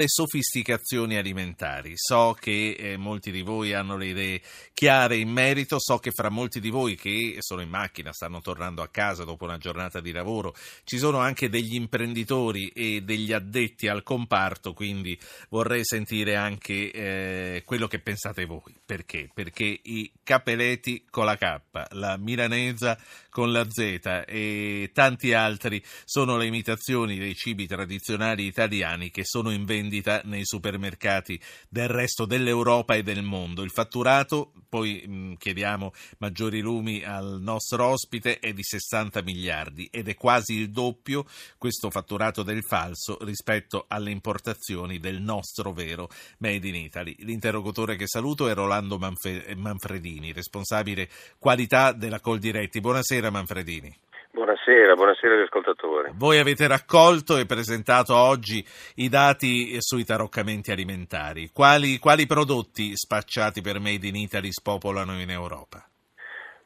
le sofisticazioni alimentari. So che eh, molti di voi hanno le idee chiare in merito, so che fra molti di voi che sono in macchina, stanno tornando a casa dopo una giornata di lavoro, ci sono anche degli imprenditori e degli addetti al comparto, quindi vorrei sentire anche eh, quello che pensate voi. Perché? Perché i capeleti con la K, la milanesa con la Z e tanti altri sono le imitazioni dei cibi tradizionali italiani che sono in vendita vendita nei supermercati del resto dell'Europa e del mondo. Il fatturato, poi mm, chiediamo maggiori lumi al nostro ospite, è di 60 miliardi ed è quasi il doppio questo fatturato del falso rispetto alle importazioni del nostro vero Made in Italy. L'interlocutore che saluto è Rolando Manfredini, responsabile qualità della Coldiretti. Buonasera Manfredini. Buonasera, buonasera agli ascoltatori. Voi avete raccolto e presentato oggi i dati sui taroccamenti alimentari. Quali, quali prodotti spacciati per Made in Italy spopolano in Europa?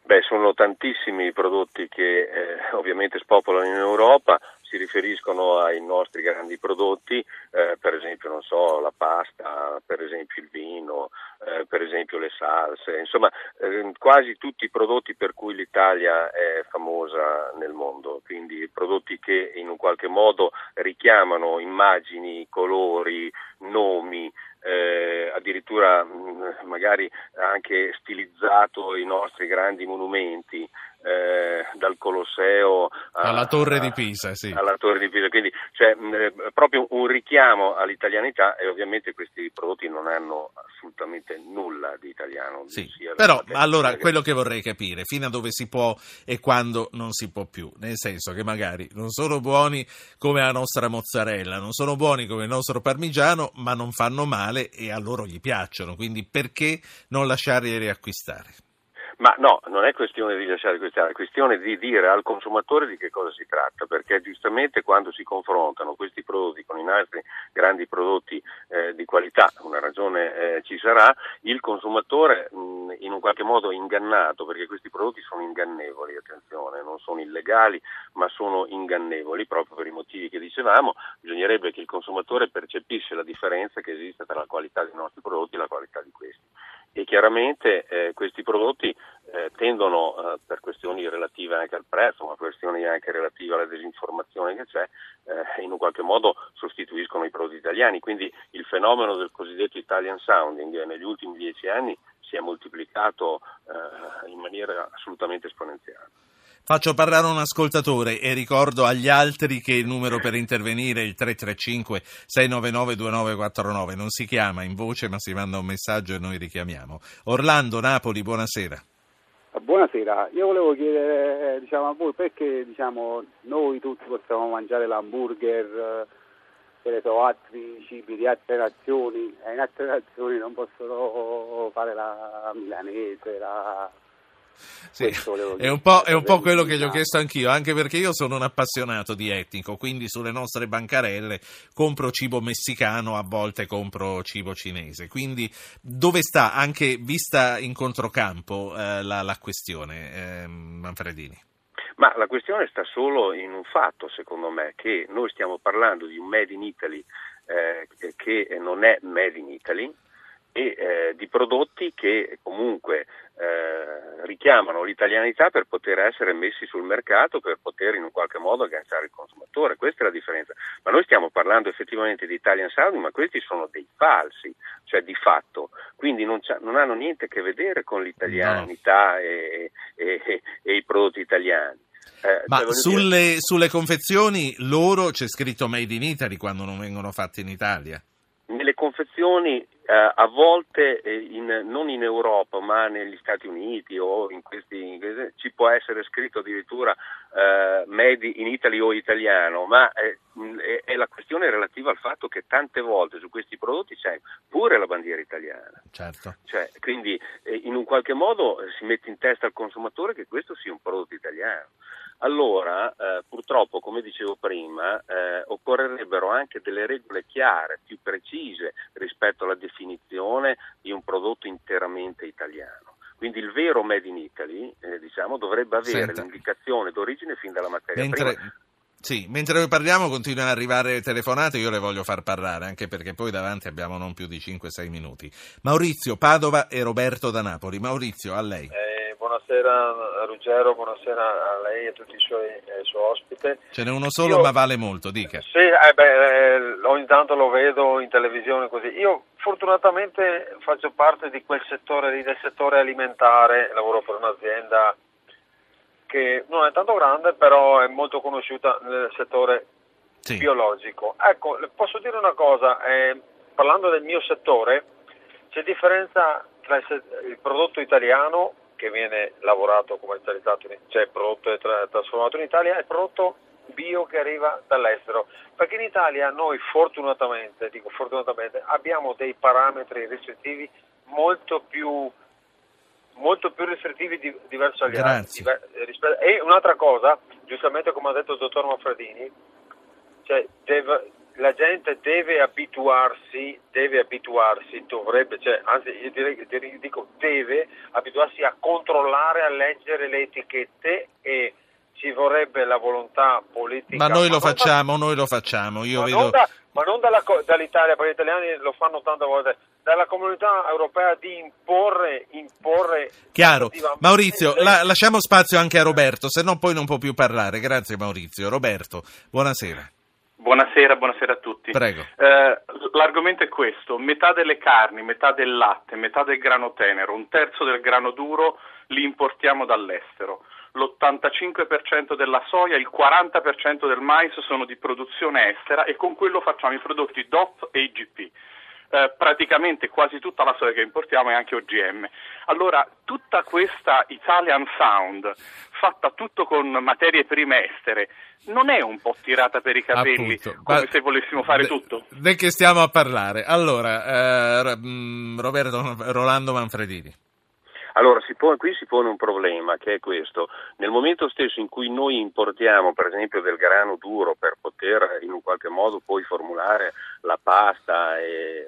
Beh, sono tantissimi i prodotti che eh, ovviamente spopolano in Europa, si riferiscono ai nostri grandi prodotti, eh, per esempio so, la pasta, per esempio il vino, eh, per esempio le salse, insomma eh, quasi tutti i prodotti per cui l'Italia è famosa nel mondo, quindi prodotti che in un qualche modo richiamano immagini, colori, nomi, eh, addirittura mh, magari anche stilizzato i nostri grandi monumenti, eh, dal Colosseo a, alla Torre di Pisa, sì. alla Torre di Pisa, quindi c'è eh, proprio un richiamo all'italianità e ovviamente questi prodotti non hanno assolutamente nulla di italiano. Sì. Però allora quello che vorrei capire, fino a dove si può e quando non si può più, nel senso che magari non sono buoni come la nostra mozzarella, non sono buoni come il nostro parmigiano, ma non fanno male e a loro gli piacciono, quindi perché non lasciarli riacquistare? Ma no, non è questione di lasciare questione, è questione di dire al consumatore di che cosa si tratta, perché giustamente quando si confrontano questi prodotti con i nostri grandi prodotti eh, di qualità, una ragione eh, ci sarà, il consumatore mh, in un qualche modo ingannato, perché questi prodotti sono ingannevoli, attenzione, non sono illegali, ma sono ingannevoli proprio per i motivi che dicevamo, bisognerebbe che il consumatore percepisse la differenza che esiste tra la qualità dei nostri prodotti e la qualità di questi e chiaramente eh, questi prodotti eh, tendono eh, per questioni relative anche al prezzo, ma questioni anche relative alla disinformazione che c'è, eh, in un qualche modo sostituiscono i prodotti italiani. Quindi il fenomeno del cosiddetto Italian sounding eh, negli ultimi dieci anni si è moltiplicato eh, in maniera assolutamente esponenziale. Faccio parlare un ascoltatore e ricordo agli altri che il numero per intervenire è il 335 699 2949. Non si chiama in voce ma si manda un messaggio e noi richiamiamo. Orlando, Napoli, buonasera. Buonasera, io volevo chiedere diciamo, a voi perché diciamo, noi tutti possiamo mangiare l'hamburger, eh, so, altri cibi di altre nazioni e in altre nazioni non possono fare la milanese, la sì, è un, è un po', quello che gli ho chiesto anch'io, anche perché io sono un appassionato di etnico, quindi sulle nostre bancarelle compro cibo messicano, a volte compro cibo cinese. Quindi dove sta, anche vista in controcampo, eh, la, la, questione, eh, Manfredini? Ma la questione sta solo in un fatto, secondo me, che noi stiamo parlando di un Made in Italy eh, che non è Made in Italy, e eh, di prodotti che comunque eh, richiamano l'italianità per poter essere messi sul mercato, per poter in un qualche modo agganciare il consumatore. Questa è la differenza. Ma noi stiamo parlando effettivamente di Italian Sounding, ma questi sono dei falsi, cioè di fatto. Quindi non, non hanno niente a che vedere con l'italianità no. e, e, e, e i prodotti italiani. Eh, Ma sulle, sulle, confezioni loro c'è scritto Made in Italy quando non vengono fatte in Italia? Nelle confezioni eh, a volte eh, in, non in Europa ma negli Stati Uniti o in questi, in ci può essere scritto addirittura eh, Made in Italy o italiano, ma è, è, la questione relativa al fatto che tante volte su questi prodotti c'è pure la bandiera italiana. Certo. Cioè, quindi eh, in un qualche modo eh, si mette in testa al consumatore che questo sia un prodotto italiano allora eh, purtroppo, come dicevo prima, eh, occorrerebbero anche delle regole chiare, più precise rispetto alla definizione di un prodotto interamente italiano. Quindi il vero Made in Italy eh, diciamo, dovrebbe avere Senta. l'indicazione d'origine fin dalla materia Mentre... prima Sì, mentre noi parliamo continuano ad arrivare telefonate, io le voglio far parlare, anche perché poi davanti abbiamo non più di 5-6 minuti. Maurizio Padova e Roberto da Napoli. Maurizio, a lei. Eh, buonasera Ruggero, buonasera a lei e a tutti i suoi eh, suoi ospiti. Ce n'è uno solo, Io- ma vale molto, dica. Sì, eh, beh, eh, ogni tanto lo vedo in televisione così. Io fortunatamente faccio parte di quel settore, lì, del settore alimentare, lavoro per un'azienda che non è tanto grande, però è molto conosciuta nel settore Sì. biologico. Ecco, posso dire una cosa, eh, parlando del mio settore, c'è differenza tra il, il prodotto italiano che viene lavorato, commercializzato, cioè prodotto e tra- trasformato in Italia il prodotto bio che arriva dall'estero. Perché in Italia noi fortunatamente, dico fortunatamente, abbiamo dei parametri restrittivi molto più molto più restrittivi di, diverso agli Grazie. altri. E un'altra cosa, giustamente come ha detto il dottor Manfredini, cioè deve- la gente deve abituarsi, deve abituarsi, dovrebbe, cioè, anzi io direi, direi- dico deve abituarsi a controllare, a leggere le etichette e ci vorrebbe la volontà politica. Ma noi lo non da- facciamo, noi lo facciamo. Io ma, vedo... non da- ma non dalla dall'Italia, perché gli italiani lo fanno tante volte, dalla comunità europea di imporre, imporre Chiaro. Maurizio, la- lasciamo spazio anche a Roberto, se no poi non può più parlare. Grazie Maurizio. Roberto, buonasera. Buonasera, buonasera a tutti. Prego. Eh, l'argomento è questo, metà delle carni, metà del latte, metà del grano tenero, un terzo del grano duro li importiamo dall'estero. L'85% della soia, il 40% del mais sono di produzione estera e con quello facciamo i prodotti DOP e IGP. Eh, praticamente quasi tutta la soia che importiamo è anche OGM. Allora, tutta questa Italian Sound, fatta tutto con materie prime estere, non è un po' tirata per i capelli, Appunto. come Ma- se volessimo fare de- tutto? Di che stiamo a parlare? Allora, eh, mm, Roberto Rolando Manfredini. Allora, si pone- qui si pone un problema che è questo. Nel momento stesso in cui noi importiamo, per esempio, del grano duro per poter in un qualche modo poi formulare la pasta e-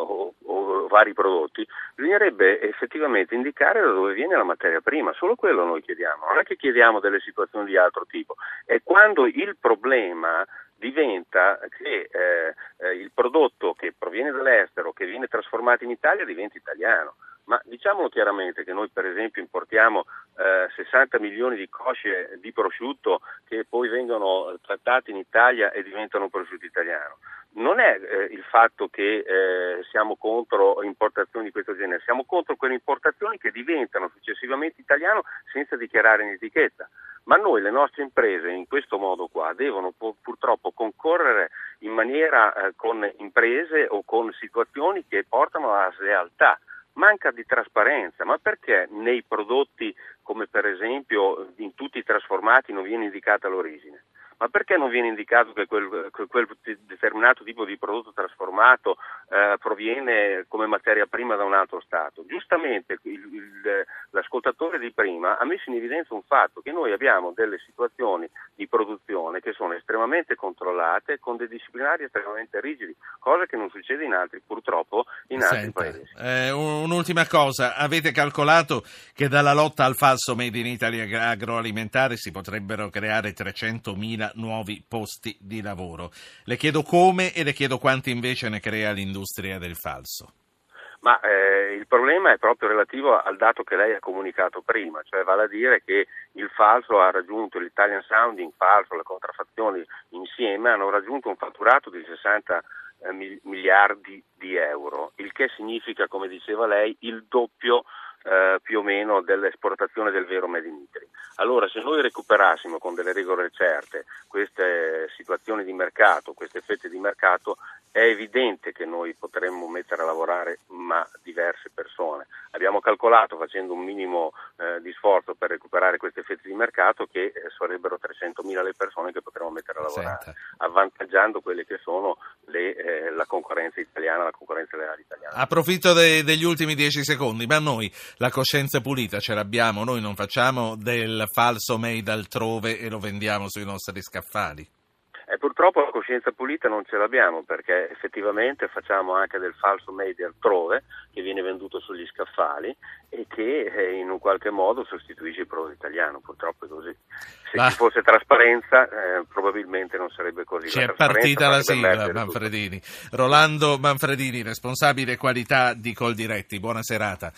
o, o- vari prodotti, bisognerebbe effettivamente indicare da dove viene la materia prima. Solo quello noi chiediamo. Non è che chiediamo delle situazioni di altro tipo. È quando il problema diventa che eh, eh, il prodotto che proviene dall'estero, che viene trasformato in Italia, diventa italiano. Ma diciamolo chiaramente che noi per esempio importiamo eh, 60 milioni di cosce di prosciutto che poi vengono trattati in Italia e diventano prosciutto italiano. Non è eh, il fatto che eh, siamo contro importazioni di questo genere, siamo contro quelle importazioni che diventano successivamente italiano senza dichiarare in etichetta. Ma noi, le nostre imprese, in questo modo qua, devono pu- purtroppo concorrere in maniera eh, con imprese o con situazioni che portano alla slealtà. Manca di trasparenza, ma perché nei prodotti come per esempio in tutti i trasformati non viene indicata l'origine? Ma perché non viene indicato che quel, quel determinato tipo di prodotto trasformato eh, proviene come materia prima da un altro Stato? Giustamente il- il- l'ascoltatore di prima ha messo in evidenza un fatto, che noi abbiamo delle situazioni di produzione che sono estremamente controllate con dei disciplinari estremamente rigidi, cosa che non succede in altri, purtroppo, in altri Senta, paesi. eh, un- un'ultima cosa, avete calcolato che dalla lotta al falso Made in Italy ag- agroalimentare si potrebbero creare 300.000 nuovi posti di lavoro. Le chiedo come e le chiedo quanti invece ne crea l'industria del falso. Ma eh, il problema è proprio relativo al dato che lei ha comunicato prima, cioè vale a dire che il falso ha raggiunto l'Italian Sounding falso, le contraffazioni insieme hanno raggiunto un fatturato di 60 eh, mil- miliardi di euro, il che significa, come diceva lei, il doppio eh, più o meno dell'esportazione del vero Made in Italy. Allora, se noi recuperassimo con delle regole certe queste situazioni di mercato, queste fette di mercato, è evidente che noi potremmo mettere a lavorare ma diverse persone. Abbiamo calcolato, facendo un minimo eh, di sforzo per recuperare queste fette di mercato, che eh, sarebbero 300.000 le persone che potremmo mettere a lavorare, Senta. avvantaggiando quelle che sono le, eh, la concorrenza italiana, la concorrenza leale italiana. Approfitto de- degli ultimi dieci secondi, ma noi la coscienza pulita ce l'abbiamo, noi non facciamo del falso made altrove e lo vendiamo sui nostri scaffali. E purtroppo la coscienza pulita non ce l'abbiamo perché effettivamente facciamo anche del falso made altrove che viene venduto sugli scaffali e che eh, in un qualche modo sostituisce il prodotto italiano, purtroppo è così. Se Ma- ci fosse trasparenza eh, probabilmente non sarebbe così. Ci è partita la sigla, permettere tutto. Manfredini. Rolando Manfredini, responsabile qualità di Coldiretti. Buona serata.